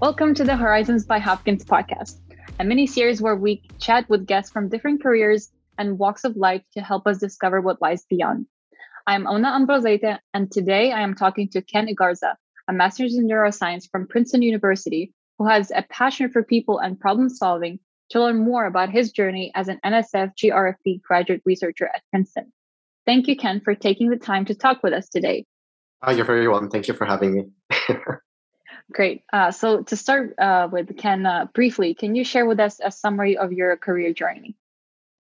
Welcome to the Horizons by Hopkins podcast, a mini series where we chat with guests from different careers and walks of life to help us discover what lies beyond. I am Ona Ambrosete, and today I am talking to Ken Igarza, a master's in neuroscience from Princeton University, who has a passion for people and problem solving to learn more about his journey as an NSF GRFP graduate researcher at Princeton. Thank you, Ken, for taking the time to talk with us today. Oh, you're very welcome. Thank you for having me. Great. Uh, so, to start uh, with, Ken, uh, briefly, can you share with us a summary of your career journey?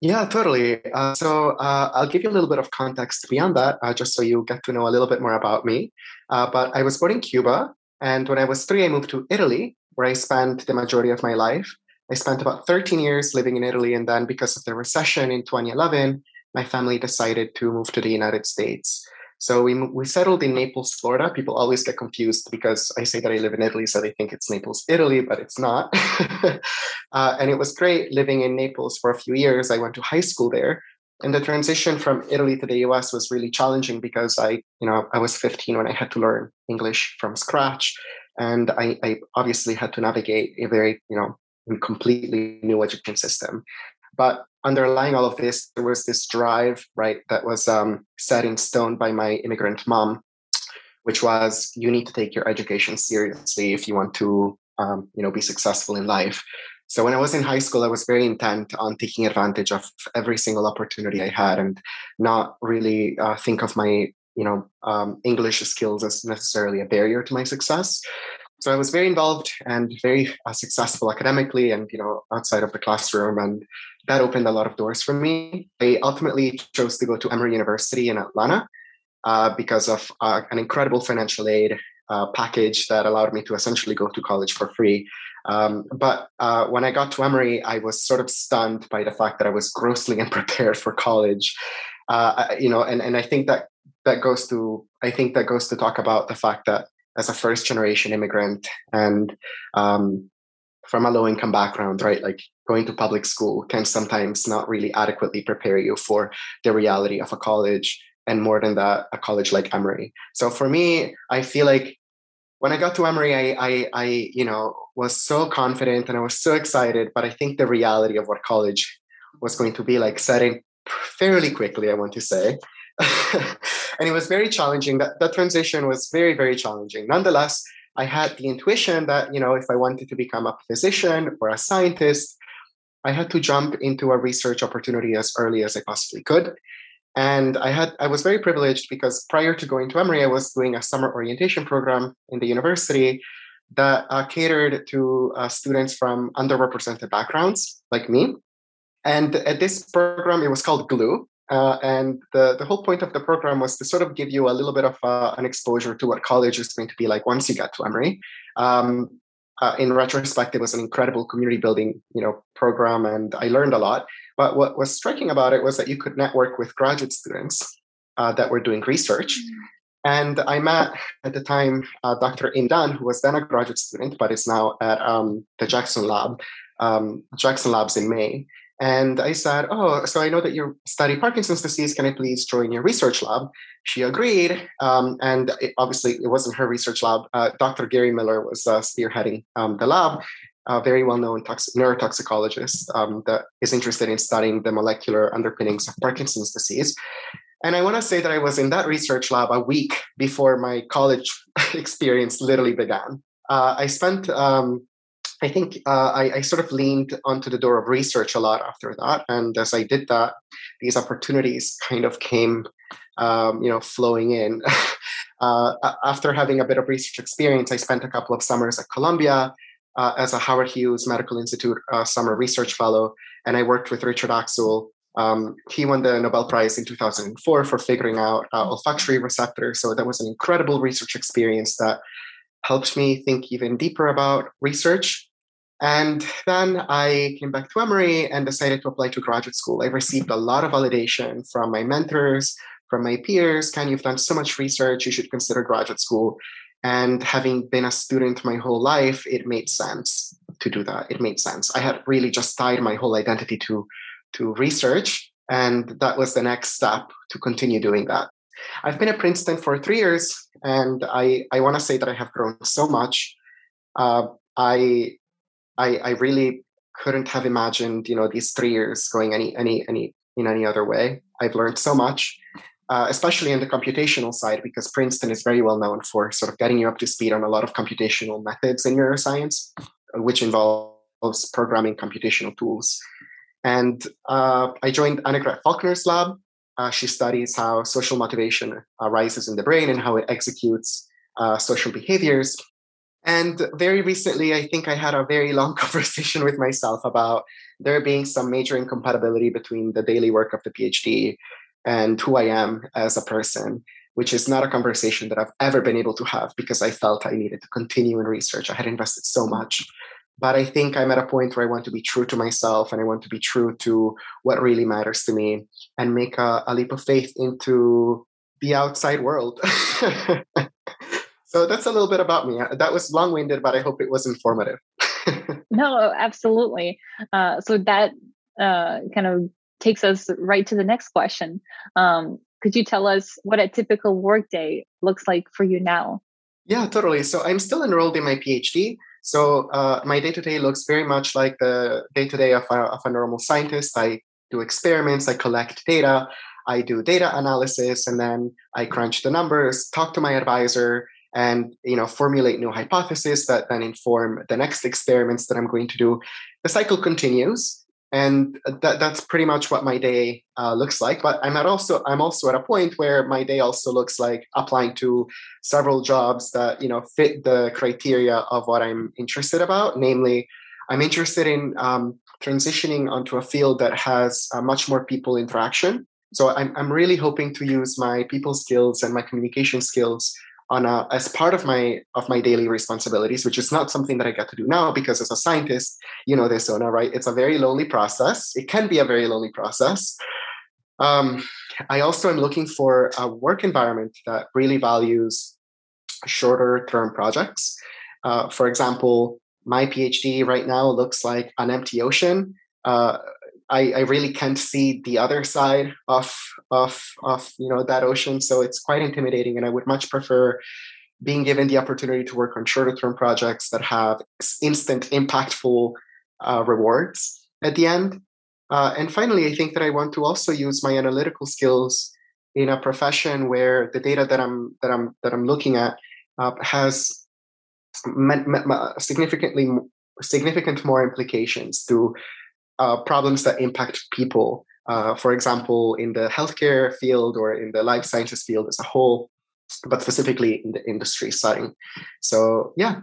Yeah, totally. Uh, so uh, I'll give you a little bit of context beyond that, uh, just so you get to know a little bit more about me. Uh, but I was born in Cuba, and when I was three, I moved to Italy, where I spent the majority of my life. I spent about 13 years living in Italy, and then because of the recession in 2011, my family decided to move to the United States. So we we settled in Naples, Florida. People always get confused because I say that I live in Italy, so they think it's Naples, Italy, but it's not. uh, and it was great living in Naples for a few years. I went to high school there, and the transition from Italy to the US was really challenging because I, you know, I was 15 when I had to learn English from scratch, and I, I obviously had to navigate a very, you know, completely new education system. But underlying all of this, there was this drive, right, that was um, set in stone by my immigrant mom, which was you need to take your education seriously if you want to, um, you know, be successful in life. So when I was in high school, I was very intent on taking advantage of every single opportunity I had, and not really uh, think of my, you know, um, English skills as necessarily a barrier to my success so I was very involved and very uh, successful academically and you know outside of the classroom, and that opened a lot of doors for me. I ultimately chose to go to Emory University in Atlanta uh, because of uh, an incredible financial aid uh, package that allowed me to essentially go to college for free. Um, but uh, when I got to Emory, I was sort of stunned by the fact that I was grossly unprepared for college. Uh, you know, and and I think that that goes to I think that goes to talk about the fact that as a first generation immigrant and um, from a low income background, right? Like going to public school can sometimes not really adequately prepare you for the reality of a college and more than that, a college like Emory. So for me, I feel like when I got to Emory, I, I, I, you know, was so confident and I was so excited. But I think the reality of what college was going to be like setting fairly quickly, I want to say. and it was very challenging. That that transition was very, very challenging. Nonetheless, I had the intuition that, you know, if I wanted to become a physician or a scientist, I had to jump into a research opportunity as early as I possibly could. And I had I was very privileged because prior to going to Emory, I was doing a summer orientation program in the university that uh, catered to uh, students from underrepresented backgrounds like me. And at this program, it was called GLUE, uh, and the, the whole point of the program was to sort of give you a little bit of uh, an exposure to what college is going to be like once you get to Emory. Um, uh, in retrospect, it was an incredible community building, you know, program, and I learned a lot. But what was striking about it was that you could network with graduate students uh, that were doing research. Mm-hmm. And I met at the time uh, Dr. Im Dan, who was then a graduate student, but is now at um, the Jackson Lab, um, Jackson Labs in Maine. And I said, Oh, so I know that you study Parkinson's disease. Can I please join your research lab? She agreed. Um, and it, obviously, it wasn't her research lab. Uh, Dr. Gary Miller was uh, spearheading um, the lab, a very well known tox- neurotoxicologist um, that is interested in studying the molecular underpinnings of Parkinson's disease. And I want to say that I was in that research lab a week before my college experience literally began. Uh, I spent um, I think uh, I, I, sort of leaned onto the door of research a lot after that, and as I did that, these opportunities kind of came, um, you know, flowing in. uh, after having a bit of research experience, I spent a couple of summers at Columbia uh, as a Howard Hughes Medical Institute uh, summer research fellow, and I worked with Richard Axel. Um, he won the Nobel Prize in 2004 for figuring out uh, olfactory receptors. So that was an incredible research experience that helped me think even deeper about research and then I came back to Emory and decided to apply to graduate school. I received a lot of validation from my mentors, from my peers. Ken, you've done so much research, you should consider graduate school. And having been a student my whole life, it made sense to do that. It made sense. I had really just tied my whole identity to, to research. And that was the next step to continue doing that. I've been at Princeton for three years, and I, I want to say that I have grown so much. Uh, I, I, I really couldn't have imagined, you know, these three years going any any any in any other way. I've learned so much, uh, especially in the computational side, because Princeton is very well known for sort of getting you up to speed on a lot of computational methods in neuroscience, which involves programming computational tools. And uh, I joined Annegret Falkner's lab. Uh, she studies how social motivation arises in the brain and how it executes uh, social behaviors. And very recently, I think I had a very long conversation with myself about there being some major incompatibility between the daily work of the PhD and who I am as a person, which is not a conversation that I've ever been able to have because I felt I needed to continue in research. I had invested so much. But I think I'm at a point where I want to be true to myself and I want to be true to what really matters to me and make a, a leap of faith into the outside world. So that's a little bit about me. Uh, that was long winded, but I hope it was informative. no, absolutely. Uh, so that uh, kind of takes us right to the next question. Um, could you tell us what a typical workday looks like for you now? Yeah, totally. So I'm still enrolled in my PhD. So uh, my day to day looks very much like the day to day of a normal scientist. I do experiments, I collect data, I do data analysis, and then I crunch the numbers, talk to my advisor, and you know formulate new hypotheses that then inform the next experiments that i'm going to do. The cycle continues and that, that's pretty much what my day uh, looks like but i'm at also i'm also at a point where my day also looks like applying to several jobs that you know fit the criteria of what i'm interested about. Namely i'm interested in um, transitioning onto a field that has uh, much more people interaction. So I'm, I'm really hoping to use my people skills and my communication skills on a, as part of my of my daily responsibilities, which is not something that I get to do now because as a scientist, you know this, Ona, right? It's a very lonely process. It can be a very lonely process. Um, I also am looking for a work environment that really values shorter term projects. Uh, for example, my PhD right now looks like an empty ocean. Uh, I, I really can't see the other side of of of you know that ocean, so it's quite intimidating. And I would much prefer being given the opportunity to work on shorter term projects that have instant, impactful uh, rewards at the end. Uh, and finally, I think that I want to also use my analytical skills in a profession where the data that I'm that I'm that I'm looking at uh, has significantly significant more implications to uh, problems that impact people. Uh, for example, in the healthcare field or in the life sciences field as a whole, but specifically in the industry setting. So, yeah.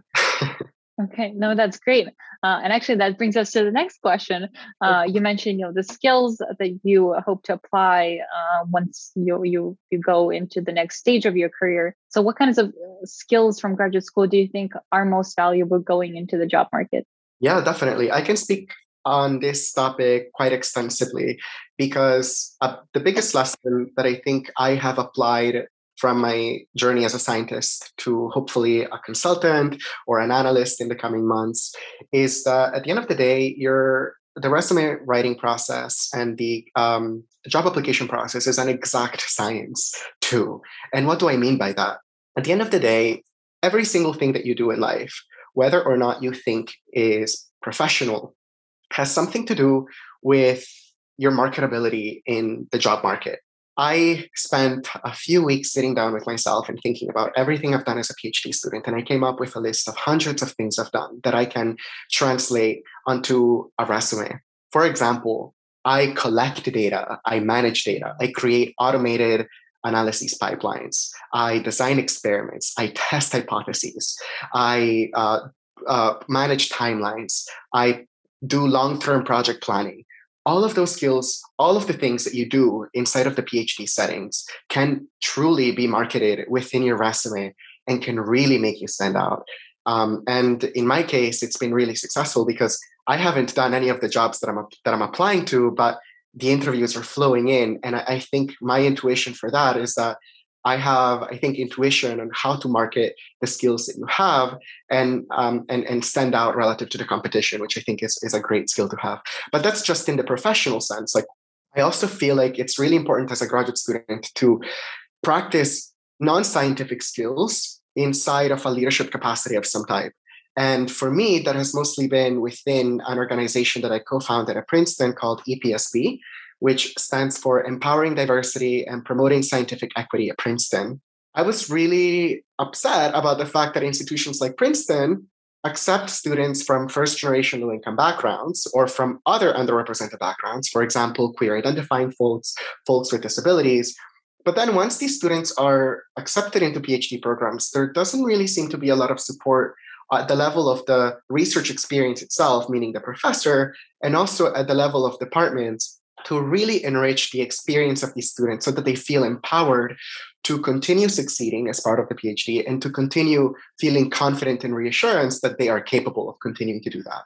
okay, no, that's great. Uh, and actually, that brings us to the next question. Uh, you mentioned, you know, the skills that you hope to apply uh, once you you you go into the next stage of your career. So, what kinds of skills from graduate school do you think are most valuable going into the job market? Yeah, definitely. I can speak on this topic quite extensively because uh, the biggest lesson that I think I have applied from my journey as a scientist to hopefully a consultant or an analyst in the coming months is that at the end of the day, your the resume writing process and the um, job application process is an exact science too. And what do I mean by that? At the end of the day, every single thing that you do in life, whether or not you think is professional has something to do with your marketability in the job market. I spent a few weeks sitting down with myself and thinking about everything I've done as a PhD student. And I came up with a list of hundreds of things I've done that I can translate onto a resume. For example, I collect data, I manage data, I create automated analysis pipelines, I design experiments, I test hypotheses, I uh, uh, manage timelines, I do long term project planning. All of those skills, all of the things that you do inside of the PhD settings can truly be marketed within your resume and can really make you stand out. Um, and in my case, it's been really successful because I haven't done any of the jobs that I'm that I'm applying to, but the interviews are flowing in. And I, I think my intuition for that is that I have, I think, intuition on how to market the skills that you have and um, and and stand out relative to the competition, which I think is is a great skill to have. But that's just in the professional sense. Like I also feel like it's really important as a graduate student to practice non-scientific skills inside of a leadership capacity of some type. And for me, that has mostly been within an organization that I co founded at Princeton called EPSP, which stands for Empowering Diversity and Promoting Scientific Equity at Princeton. I was really upset about the fact that institutions like Princeton accept students from first generation low income backgrounds or from other underrepresented backgrounds, for example, queer identifying folks, folks with disabilities. But then once these students are accepted into PhD programs, there doesn't really seem to be a lot of support at the level of the research experience itself, meaning the professor, and also at the level of departments to really enrich the experience of these students so that they feel empowered to continue succeeding as part of the PhD and to continue feeling confident and reassurance that they are capable of continuing to do that.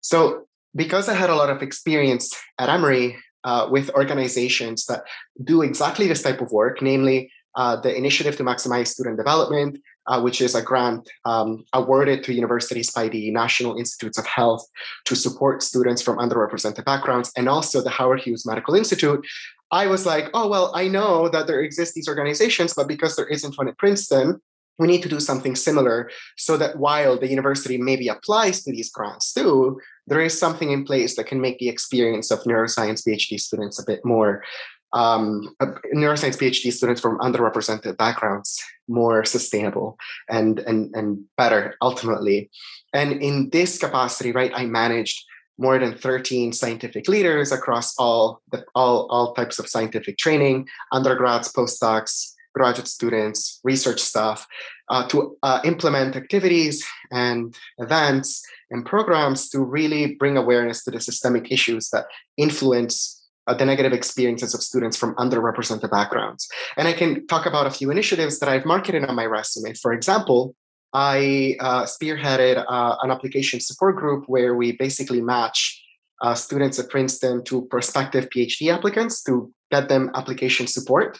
So, because I had a lot of experience at Emory uh, with organizations that do exactly this type of work, namely uh, the Initiative to Maximize Student Development, uh, which is a grant um, awarded to universities by the National Institutes of Health to support students from underrepresented backgrounds, and also the Howard Hughes Medical Institute. I was like, oh, well, I know that there exist these organizations, but because there isn't one at Princeton, we need to do something similar so that while the university maybe applies to these grants too, there is something in place that can make the experience of neuroscience PhD students a bit more um, neuroscience PhD students from underrepresented backgrounds more sustainable and, and, and better ultimately. And in this capacity, right, I managed more than 13 scientific leaders across all, the, all, all types of scientific training, undergrads, postdocs, graduate students, research staff, uh, to uh, implement activities and events and programs to really bring awareness to the systemic issues that influence uh, the negative experiences of students from underrepresented backgrounds. And I can talk about a few initiatives that I've marketed on my resume. For example, I uh, spearheaded uh, an application support group where we basically match uh, students at Princeton to prospective PhD applicants to get them application support.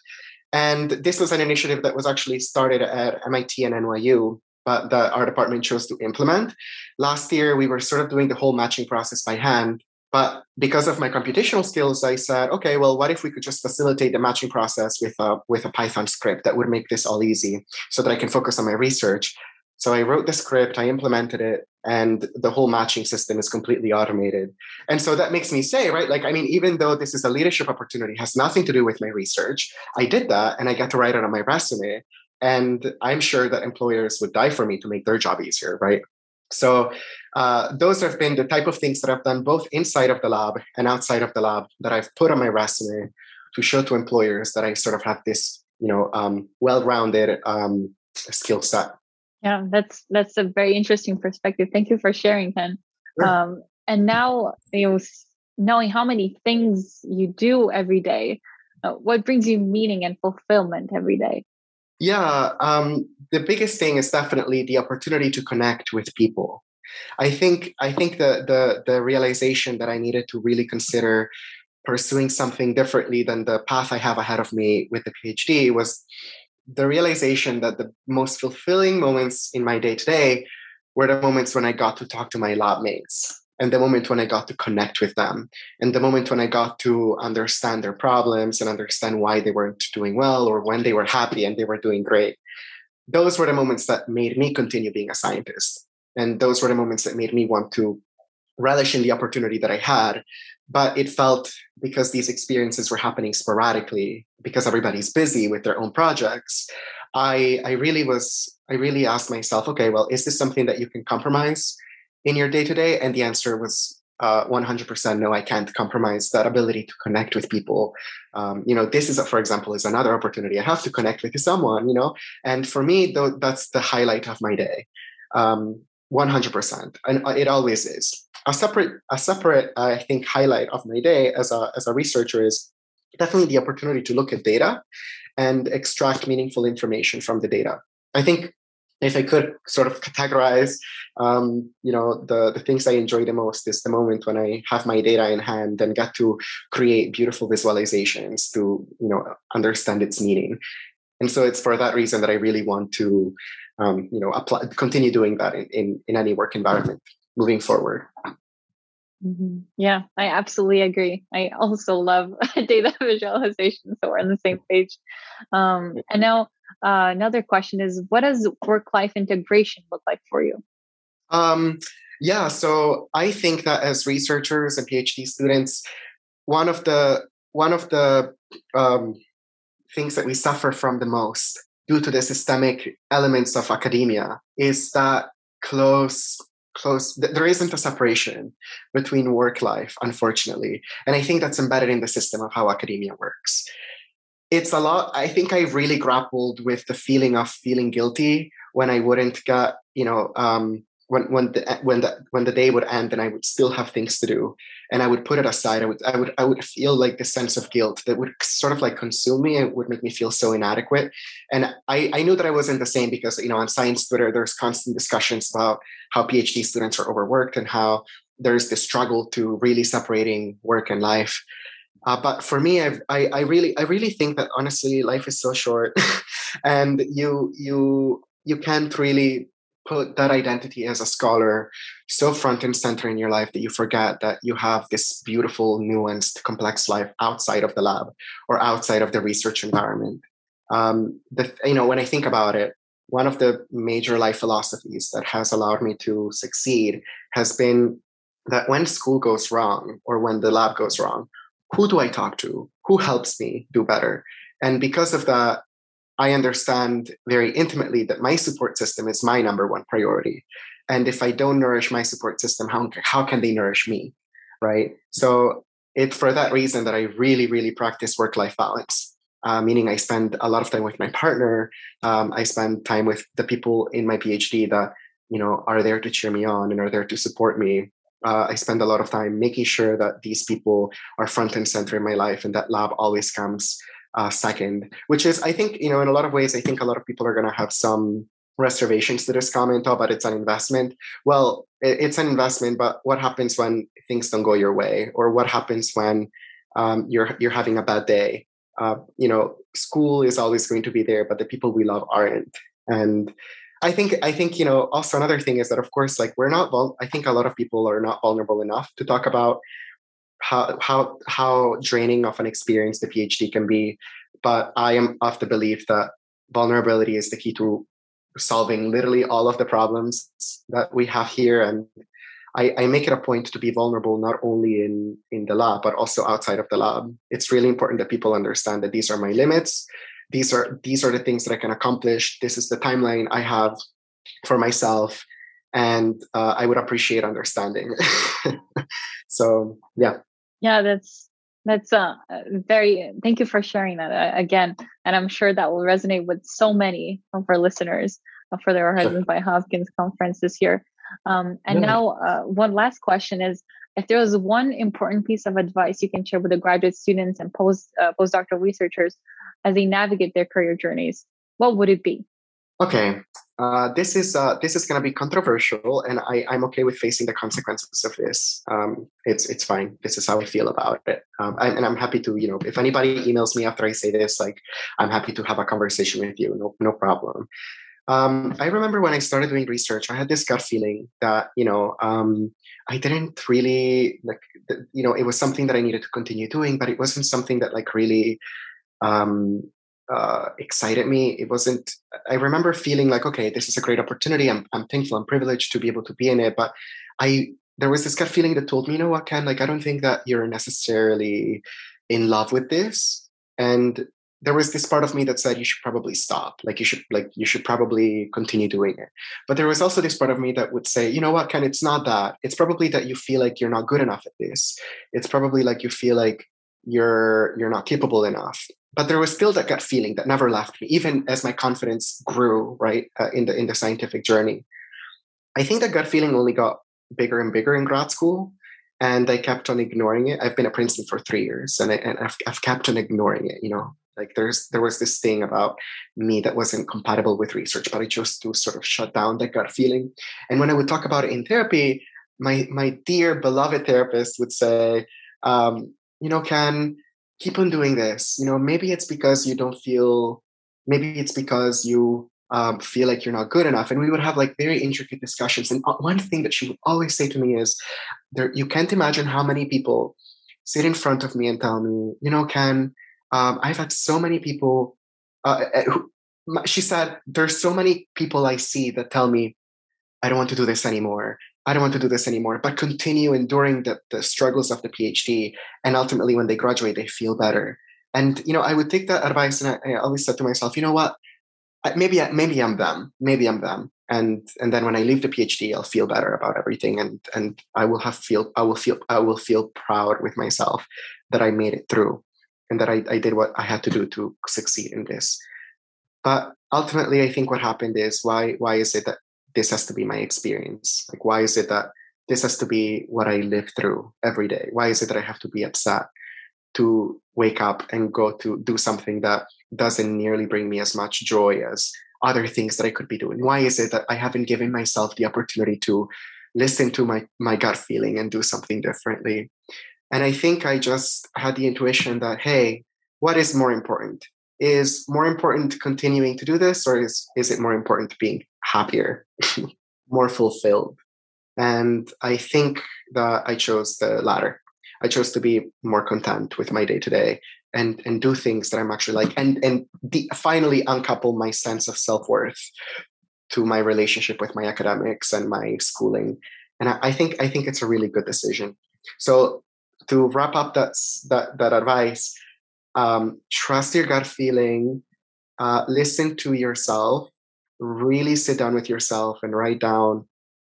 And this was an initiative that was actually started at MIT and NYU, but that our department chose to implement. Last year, we were sort of doing the whole matching process by hand. But because of my computational skills, I said, okay, well, what if we could just facilitate the matching process with a, with a Python script that would make this all easy so that I can focus on my research? So I wrote the script, I implemented it, and the whole matching system is completely automated. And so that makes me say, right, like, I mean, even though this is a leadership opportunity, has nothing to do with my research, I did that and I got to write it on my resume. And I'm sure that employers would die for me to make their job easier, right? So uh, those have been the type of things that I've done both inside of the lab and outside of the lab that I've put on my resume to show to employers that I sort of have this, you know, um, well-rounded um, skill set. Yeah, that's that's a very interesting perspective. Thank you for sharing, Ken. Sure. Um, and now, you know, knowing how many things you do every day, uh, what brings you meaning and fulfillment every day? Yeah, um, the biggest thing is definitely the opportunity to connect with people. I think I think the the the realization that I needed to really consider pursuing something differently than the path I have ahead of me with the PhD was the realization that the most fulfilling moments in my day to day were the moments when I got to talk to my lab mates and the moment when I got to connect with them, and the moment when I got to understand their problems and understand why they weren't doing well or when they were happy and they were doing great. Those were the moments that made me continue being a scientist. And those were the moments that made me want to relish in the opportunity that I had. But it felt because these experiences were happening sporadically, because everybody's busy with their own projects, I, I really was, I really asked myself, okay, well, is this something that you can compromise? In your day to day? And the answer was uh, 100% no, I can't compromise that ability to connect with people. Um, you know, this is, for example, is another opportunity. I have to connect with someone, you know, and for me, though, that's the highlight of my day. Um, 100%. And it always is. A separate, a separate, I think, highlight of my day as a, as a researcher is definitely the opportunity to look at data and extract meaningful information from the data. I think if I could sort of categorize, um, you know, the, the things I enjoy the most is the moment when I have my data in hand and get to create beautiful visualizations to, you know, understand its meaning. And so it's for that reason that I really want to, um, you know, apply, continue doing that in, in, in any work environment moving forward. Mm-hmm. Yeah, I absolutely agree. I also love data visualization, so we're on the same page. Um, and now, uh, another question is what does work life integration look like for you? Um, yeah, so I think that as researchers and PhD students, one of the one of the um, things that we suffer from the most due to the systemic elements of academia is that close close there isn't a separation between work life unfortunately and i think that's embedded in the system of how academia works it's a lot i think i really grappled with the feeling of feeling guilty when i wouldn't get you know um, when when the when the when the day would end and I would still have things to do. And I would put it aside. I would I would I would feel like this sense of guilt that would sort of like consume me and would make me feel so inadequate. And I I knew that I wasn't the same because you know on science Twitter there's constant discussions about how PhD students are overworked and how there's this struggle to really separating work and life uh, but for me I've, I I really I really think that honestly life is so short and you you you can't really put that identity as a scholar so front and center in your life that you forget that you have this beautiful, nuanced, complex life outside of the lab or outside of the research environment. Um, the, you know, when I think about it, one of the major life philosophies that has allowed me to succeed has been that when school goes wrong or when the lab goes wrong, who do I talk to? Who helps me do better? And because of that, I understand very intimately that my support system is my number one priority. And if I don't nourish my support system, how, how can they nourish me? Right. So it's for that reason that I really, really practice work life balance. Uh, meaning, I spend a lot of time with my partner. Um, I spend time with the people in my PhD that you know are there to cheer me on and are there to support me. Uh, I spend a lot of time making sure that these people are front and center in my life, and that lab always comes uh, second, which is, I think, you know, in a lot of ways, I think a lot of people are going to have some reservations to this comment, oh, but it's an investment. Well, it's an investment, but what happens when things don't go your way, or what happens when um, you're you're having a bad day? Uh, you know, school is always going to be there, but the people we love aren't. And I think I think you know also another thing is that of course like we're not vul- I think a lot of people are not vulnerable enough to talk about how how how draining of an experience the PhD can be. But I am of the belief that vulnerability is the key to solving literally all of the problems that we have here. And I, I make it a point to be vulnerable not only in in the lab but also outside of the lab. It's really important that people understand that these are my limits. These are these are the things that I can accomplish. This is the timeline I have for myself and uh, I would appreciate understanding. so yeah, yeah, that's that's uh, very. Thank you for sharing that uh, again, and I'm sure that will resonate with so many of our listeners uh, for the Horizons sure. by Hopkins conference this year. Um, and yeah. now, uh, one last question is: If there was one important piece of advice you can share with the graduate students and post uh, postdoctoral researchers as they navigate their career journeys, what would it be? Okay, uh, this is uh, this is going to be controversial, and I, I'm okay with facing the consequences of this. Um, it's it's fine. This is how I feel about it, um, and, and, I'm happy to you know if anybody emails me after I say this, like I'm happy to have a conversation with you. No no problem. Um, I remember when I started doing research, I had this gut feeling that you know um, I didn't really like you know it was something that I needed to continue doing, but it wasn't something that like really um, uh, excited me. It wasn't. I remember feeling like, okay, this is a great opportunity. I'm I'm thankful. I'm privileged to be able to be in it. But I there was this gut feeling that told me, you know what, Ken? Like I don't think that you're necessarily in love with this. And there was this part of me that said you should probably stop. Like you should like you should probably continue doing it. But there was also this part of me that would say, you know what, Ken? It's not that. It's probably that you feel like you're not good enough at this. It's probably like you feel like you're you're not capable enough but there was still that gut feeling that never left me even as my confidence grew right uh, in the in the scientific journey i think that gut feeling only got bigger and bigger in grad school and i kept on ignoring it i've been at princeton for three years and, I, and I've, I've kept on ignoring it you know like there's there was this thing about me that wasn't compatible with research but i chose to sort of shut down that gut feeling and when i would talk about it in therapy my my dear beloved therapist would say um, you know Ken keep on doing this you know maybe it's because you don't feel maybe it's because you um, feel like you're not good enough. And we would have like very intricate discussions. And uh, one thing that she would always say to me is, there, you can't imagine how many people sit in front of me and tell me, you know, Ken, um, I've had so many people. Uh, uh who, she said, there's so many people I see that tell me, I don't want to do this anymore. I don't want to do this anymore, but continue enduring the, the struggles of the PhD. And ultimately, when they graduate, they feel better. And, you know, I would take that advice and I, I always said to myself, you know what? maybe maybe I'm them. Maybe I'm them. And and then when I leave the PhD, I'll feel better about everything, and and I will have feel I will feel I will feel proud with myself that I made it through, and that I, I did what I had to do to succeed in this. But ultimately, I think what happened is why why is it that this has to be my experience? Like why is it that this has to be what I live through every day? Why is it that I have to be upset to wake up and go to do something that doesn't nearly bring me as much joy as other things that I could be doing? Why is it that I haven't given myself the opportunity to listen to my, my gut feeling and do something differently? And I think I just had the intuition that, hey, what is more important? Is more important continuing to do this, or is, is it more important being happier, more fulfilled? And I think that I chose the latter. I chose to be more content with my day to day and and do things that I'm actually like and and de- finally uncouple my sense of self worth to my relationship with my academics and my schooling. And I, I, think I think it's a really good decision. So to wrap up that that that advice, um, trust your gut feeling, uh, listen to yourself, really sit down with yourself and write down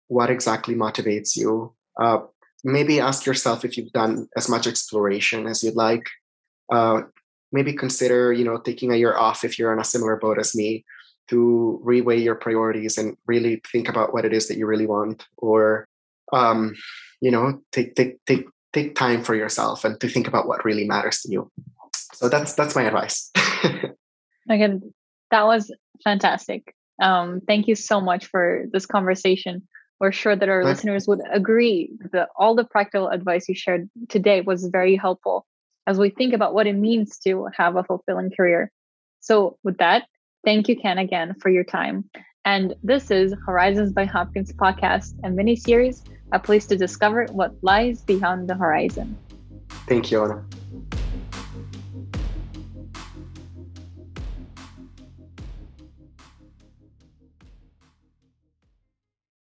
what exactly motivates you. Uh, maybe ask yourself if you've done as much exploration as you'd like. Uh, maybe consider, you know, taking a year off if you're on a similar boat as me to reweigh your priorities and really think about what it is that you really want, or um, you know, take take take take time for yourself and to think about what really matters to you. So that's that's my advice. Again, that was fantastic. Um, thank you so much for this conversation. We're sure that our listeners would agree that all the practical advice you shared today was very helpful as we think about what it means to have a fulfilling career. So, with that, thank you, Ken, again for your time. And this is Horizons by Hopkins podcast, a mini series, a place to discover what lies beyond the horizon. Thank you, Anna.